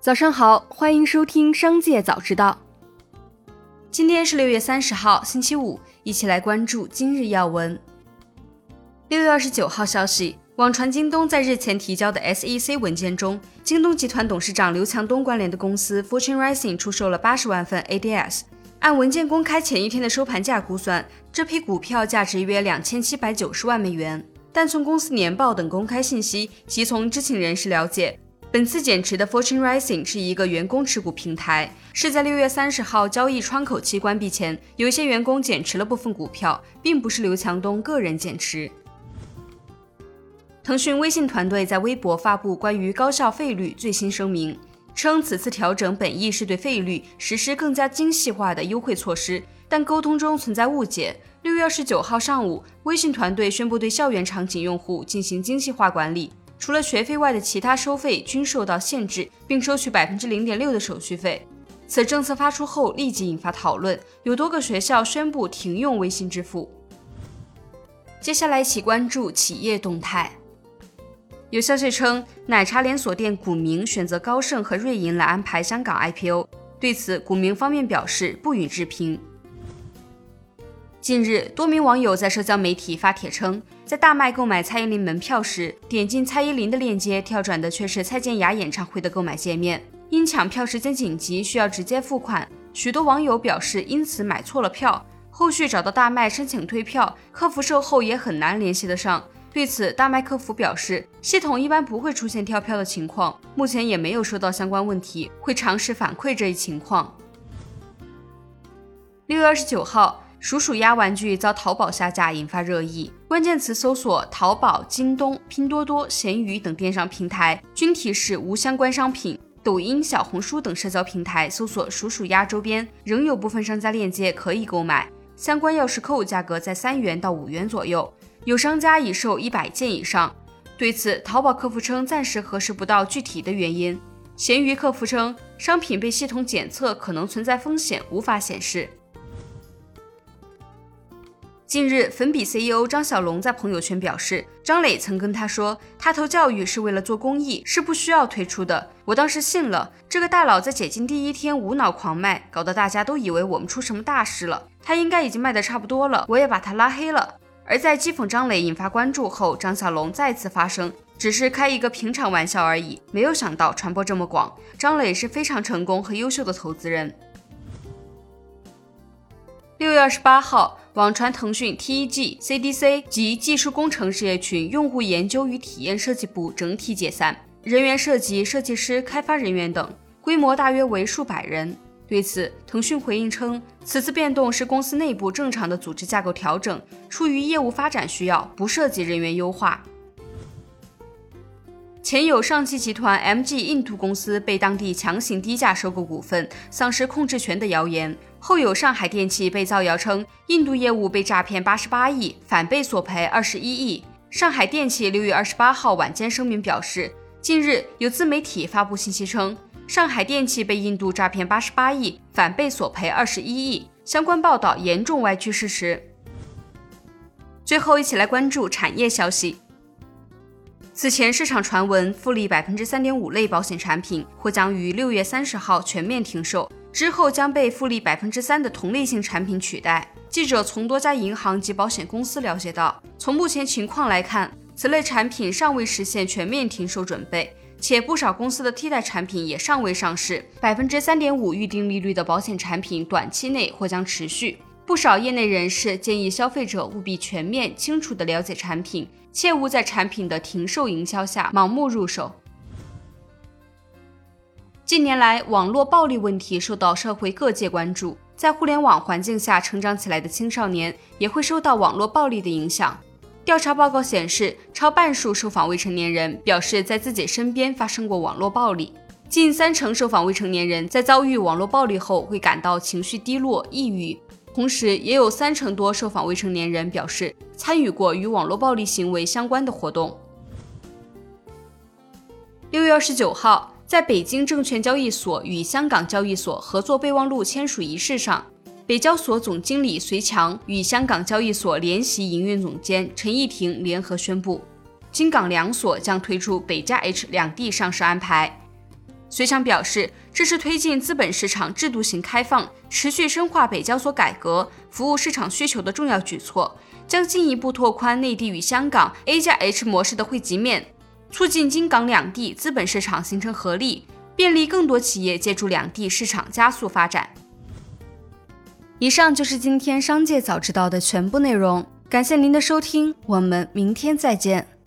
早上好，欢迎收听《商界早知道》。今天是六月三十号，星期五，一起来关注今日要闻。六月二十九号消息，网传京东在日前提交的 SEC 文件中，京东集团董事长刘强东关联的公司 Fortune Rising 出售了八十万份 ADS。按文件公开前一天的收盘价估算，这批股票价值约两千七百九十万美元。但从公司年报等公开信息及从知情人士了解。本次减持的 Fortune Rising 是一个员工持股平台，是在六月三十号交易窗口期关闭前，有一些员工减持了部分股票，并不是刘强东个人减持。腾讯微信团队在微博发布关于高效费率最新声明，称此次调整本意是对费率实施更加精细化的优惠措施，但沟通中存在误解。六月二十九号上午，微信团队宣布对校园场景用户进行精细化管理。除了学费外的其他收费均受到限制，并收取百分之零点六的手续费。此政策发出后，立即引发讨论，有多个学校宣布停用微信支付。接下来一起关注企业动态。有消息称，奶茶连锁店古茗选择高盛和瑞银来安排香港 IPO，对此，古茗方面表示不予置评。近日，多名网友在社交媒体发帖称，在大麦购买蔡依林门票时，点进蔡依林的链接，跳转的却是蔡健雅演唱会的购买界面。因抢票时间紧急，需要直接付款，许多网友表示因此买错了票。后续找到大麦申请退票，客服售后也很难联系得上。对此，大麦客服表示，系统一般不会出现跳票的情况，目前也没有收到相关问题，会尝试反馈这一情况。六月二十九号。鼠鼠鸭玩具遭淘宝下架，引发热议。关键词搜索淘宝、京东、拼多多、闲鱼等电商平台均提示无相关商品。抖音、小红书等社交平台搜索鼠鼠鸭周边，仍有部分商家链接可以购买，相关钥匙扣价格在三元到五元左右，有商家已售一百件以上。对此，淘宝客服称暂时核实不到具体的原因。闲鱼客服称，商品被系统检测可能存在风险，无法显示。近日，粉笔 CEO 张小龙在朋友圈表示，张磊曾跟他说，他投教育是为了做公益，是不需要退出的。我当时信了，这个大佬在解禁第一天无脑狂卖，搞得大家都以为我们出什么大事了。他应该已经卖得差不多了，我也把他拉黑了。而在讥讽张磊引发关注后，张小龙再次发声，只是开一个平常玩笑而已，没有想到传播这么广。张磊是非常成功和优秀的投资人。六月二十八号。网传腾讯 TEG、CDC 及技术工程事业群用户研究与体验设计部整体解散，人员涉及设计师、开发人员等，规模大约为数百人。对此，腾讯回应称，此次变动是公司内部正常的组织架构调整，出于业务发展需要，不涉及人员优化。前有上汽集团 MG 印度公司被当地强行低价收购股份、丧失控制权的谣言。后有上海电气被造谣称印度业务被诈骗八十八亿，反被索赔二十一亿。上海电气六月二十八号晚间声明表示，近日有自媒体发布信息称，上海电气被印度诈骗八十八亿，反被索赔二十一亿，相关报道严重歪曲事实。最后，一起来关注产业消息。此前市场传闻，复利百分之三点五类保险产品或将于六月三十号全面停售。之后将被复利百分之三的同类型产品取代。记者从多家银行及保险公司了解到，从目前情况来看，此类产品尚未实现全面停售准备，且不少公司的替代产品也尚未上市。百分之三点五预定利率的保险产品短期内或将持续。不少业内人士建议消费者务必全面清楚地了解产品，切勿在产品的停售营销下盲目入手。近年来，网络暴力问题受到社会各界关注。在互联网环境下成长起来的青少年，也会受到网络暴力的影响。调查报告显示，超半数受访未成年人表示在自己身边发生过网络暴力，近三成受访未成年人在遭遇网络暴力后会感到情绪低落、抑郁。同时，也有三成多受访未成年人表示参与过与网络暴力行为相关的活动。六月二十九号。在北京证券交易所与香港交易所合作备忘录签署仪式上，北交所总经理隋强与香港交易所联席营运总监陈义婷联合宣布，京港两所将推出北加 H 两地上市安排。隋强表示，这是推进资本市场制度性开放、持续深化北交所改革、服务市场需求的重要举措，将进一步拓宽内地与香港 A 加 H 模式的汇集面，促进京港两地资本市场形成合力，便利更多企业借助两地市场加速发展。以上就是今天商界早知道的全部内容，感谢您的收听，我们明天再见。